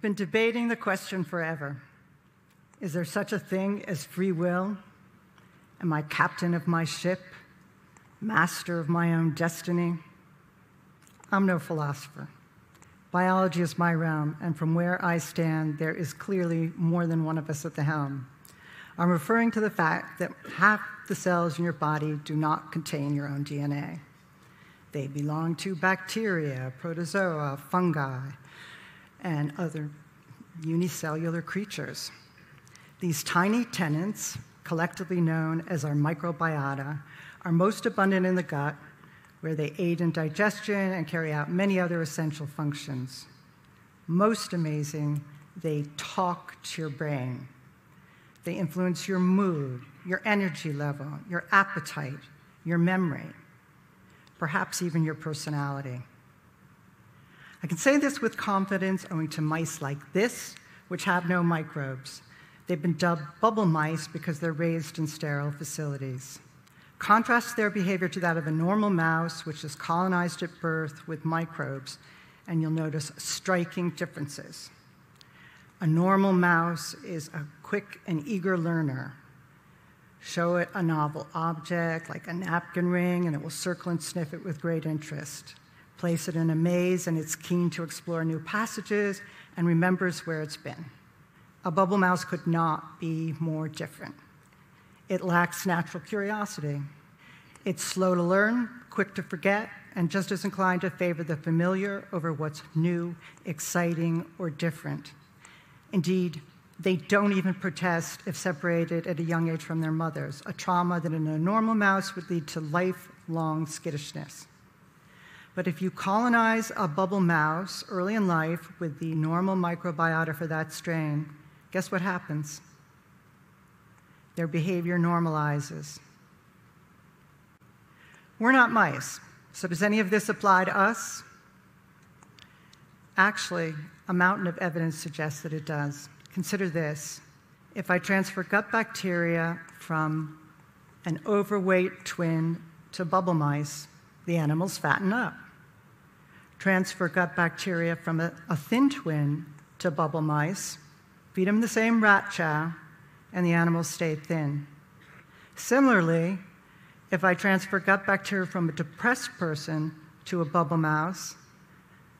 We've been debating the question forever Is there such a thing as free will? Am I captain of my ship, master of my own destiny? I'm no philosopher. Biology is my realm, and from where I stand, there is clearly more than one of us at the helm. I'm referring to the fact that half the cells in your body do not contain your own DNA. They belong to bacteria, protozoa, fungi, and other unicellular creatures. These tiny tenants, collectively known as our microbiota, are most abundant in the gut where they aid in digestion and carry out many other essential functions. Most amazing, they talk to your brain. They influence your mood, your energy level, your appetite, your memory, perhaps even your personality. I can say this with confidence owing to mice like this, which have no microbes. They've been dubbed bubble mice because they're raised in sterile facilities. Contrast their behavior to that of a normal mouse, which is colonized at birth with microbes, and you'll notice striking differences. A normal mouse is a quick and eager learner. Show it a novel object like a napkin ring, and it will circle and sniff it with great interest. Place it in a maze, and it's keen to explore new passages and remembers where it's been. A bubble mouse could not be more different. It lacks natural curiosity. It's slow to learn, quick to forget, and just as inclined to favor the familiar over what's new, exciting, or different. Indeed, they don't even protest if separated at a young age from their mothers, a trauma that in a normal mouse would lead to lifelong skittishness. But if you colonize a bubble mouse early in life with the normal microbiota for that strain, guess what happens? their behavior normalizes. We're not mice, so does any of this apply to us? Actually, a mountain of evidence suggests that it does. Consider this if I transfer gut bacteria from an overweight twin to bubble mice, the animals fatten up. Transfer gut bacteria from a, a thin twin to bubble mice, feed them the same rat chow, and the animals stay thin. Similarly, if I transfer gut bacteria from a depressed person to a bubble mouse,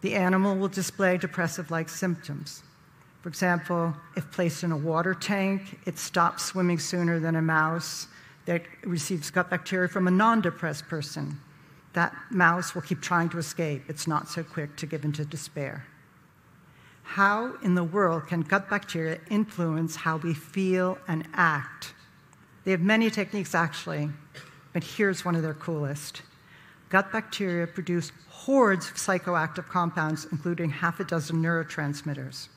the animal will display depressive like symptoms. For example, if placed in a water tank, it stops swimming sooner than a mouse that receives gut bacteria from a non depressed person. That mouse will keep trying to escape. It's not so quick to give into despair. How in the world can gut bacteria influence how we feel and act? They have many techniques, actually, but here's one of their coolest. Gut bacteria produce hordes of psychoactive compounds, including half a dozen neurotransmitters.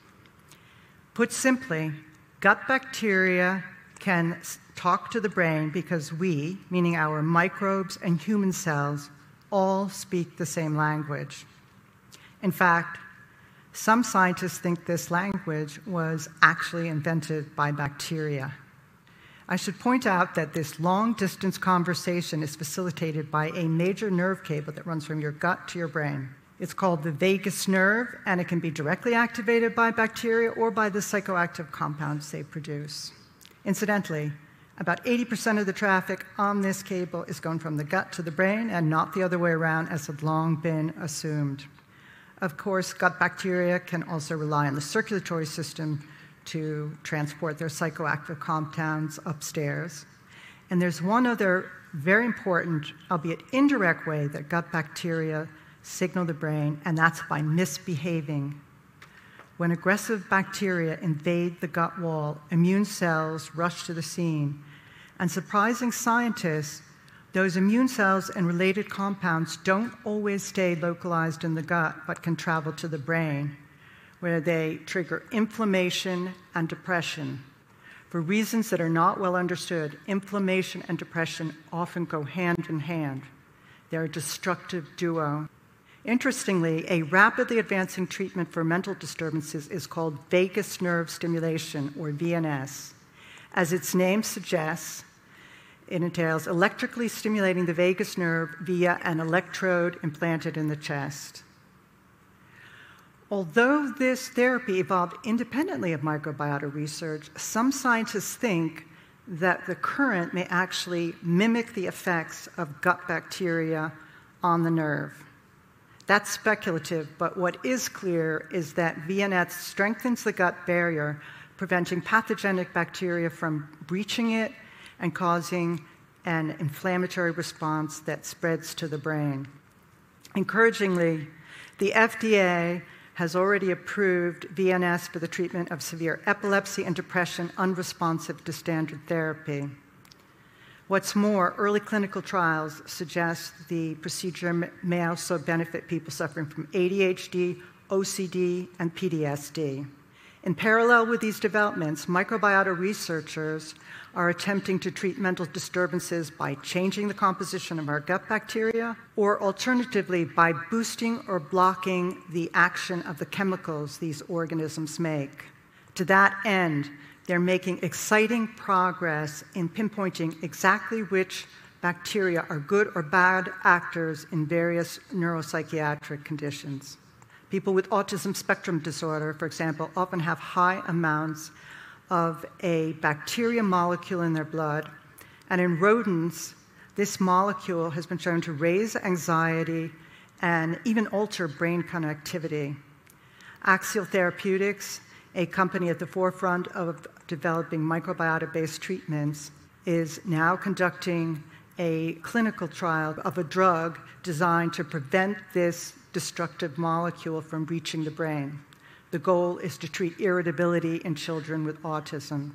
Put simply, gut bacteria can talk to the brain because we, meaning our microbes and human cells, all speak the same language. In fact, some scientists think this language was actually invented by bacteria. I should point out that this long distance conversation is facilitated by a major nerve cable that runs from your gut to your brain. It's called the vagus nerve, and it can be directly activated by bacteria or by the psychoactive compounds they produce. Incidentally, about 80% of the traffic on this cable is going from the gut to the brain and not the other way around, as had long been assumed. Of course, gut bacteria can also rely on the circulatory system to transport their psychoactive compounds upstairs. And there's one other very important, albeit indirect way that gut bacteria signal the brain, and that's by misbehaving. When aggressive bacteria invade the gut wall, immune cells rush to the scene. And surprising scientists, those immune cells and related compounds don't always stay localized in the gut, but can travel to the brain, where they trigger inflammation and depression. For reasons that are not well understood, inflammation and depression often go hand in hand. They're a destructive duo. Interestingly, a rapidly advancing treatment for mental disturbances is called vagus nerve stimulation, or VNS. As its name suggests, it entails electrically stimulating the vagus nerve via an electrode implanted in the chest. Although this therapy evolved independently of microbiota research, some scientists think that the current may actually mimic the effects of gut bacteria on the nerve. That's speculative, but what is clear is that VNS strengthens the gut barrier, preventing pathogenic bacteria from breaching it and causing an inflammatory response that spreads to the brain. Encouragingly, the FDA has already approved VNS for the treatment of severe epilepsy and depression unresponsive to standard therapy. What's more, early clinical trials suggest the procedure may also benefit people suffering from ADHD, OCD, and PTSD. In parallel with these developments, microbiota researchers are attempting to treat mental disturbances by changing the composition of our gut bacteria, or alternatively, by boosting or blocking the action of the chemicals these organisms make. To that end, they're making exciting progress in pinpointing exactly which bacteria are good or bad actors in various neuropsychiatric conditions. People with autism spectrum disorder, for example, often have high amounts of a bacteria molecule in their blood. And in rodents, this molecule has been shown to raise anxiety and even alter brain connectivity. Axial Therapeutics, a company at the forefront of developing microbiota based treatments, is now conducting a clinical trial of a drug designed to prevent this destructive molecule from reaching the brain. The goal is to treat irritability in children with autism.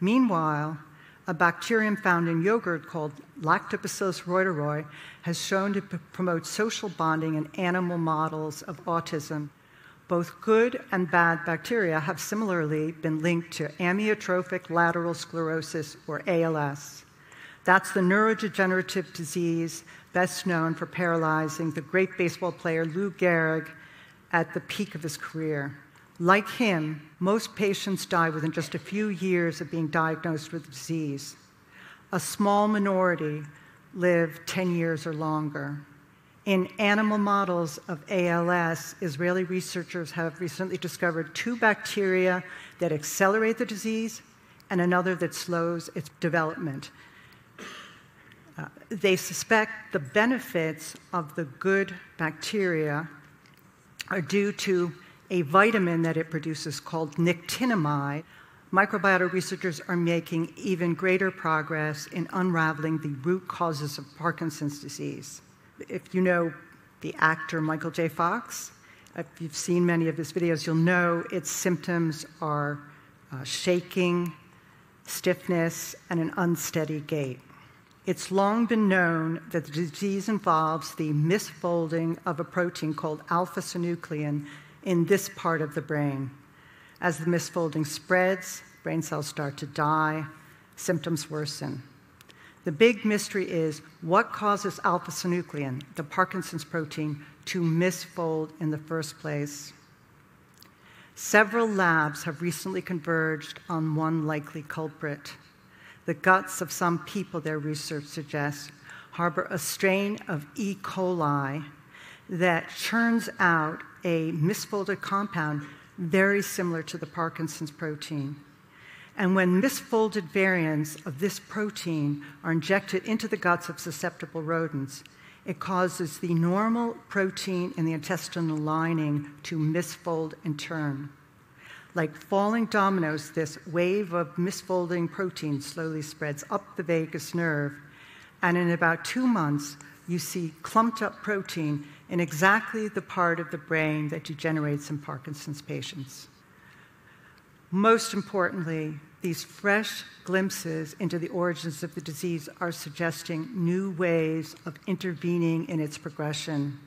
Meanwhile, a bacterium found in yogurt called Lactobacillus reuteri has shown to promote social bonding in animal models of autism. Both good and bad bacteria have similarly been linked to amyotrophic lateral sclerosis, or ALS. That's the neurodegenerative disease best known for paralyzing the great baseball player Lou Gehrig at the peak of his career. Like him, most patients die within just a few years of being diagnosed with the disease. A small minority live 10 years or longer. In animal models of ALS, Israeli researchers have recently discovered two bacteria that accelerate the disease and another that slows its development. Uh, they suspect the benefits of the good bacteria are due to a vitamin that it produces called nicotinamide. Microbiota researchers are making even greater progress in unraveling the root causes of Parkinson's disease. If you know the actor Michael J. Fox, if you've seen many of his videos, you'll know its symptoms are uh, shaking, stiffness, and an unsteady gait. It's long been known that the disease involves the misfolding of a protein called alpha synuclein in this part of the brain. As the misfolding spreads, brain cells start to die, symptoms worsen. The big mystery is what causes alpha synuclein, the Parkinson's protein, to misfold in the first place? Several labs have recently converged on one likely culprit the guts of some people, their research suggests, harbor a strain of E. coli that churns out a misfolded compound very similar to the Parkinson's protein. And when misfolded variants of this protein are injected into the guts of susceptible rodents, it causes the normal protein in the intestinal lining to misfold in turn. Like falling dominoes, this wave of misfolding protein slowly spreads up the vagus nerve, and in about two months, you see clumped up protein in exactly the part of the brain that degenerates in Parkinson's patients. Most importantly, these fresh glimpses into the origins of the disease are suggesting new ways of intervening in its progression,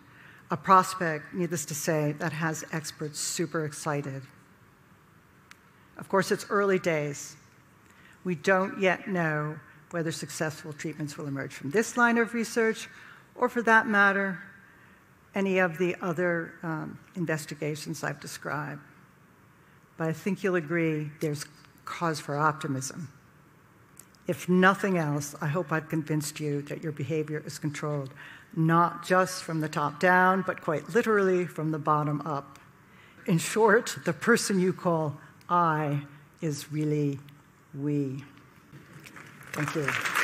a prospect, needless to say, that has experts super excited. Of course, it's early days. We don't yet know whether successful treatments will emerge from this line of research, or for that matter, any of the other um, investigations I've described. But I think you'll agree there's cause for optimism. If nothing else, I hope I've convinced you that your behavior is controlled, not just from the top down, but quite literally from the bottom up. in short, the person you call I is really we. Thank you.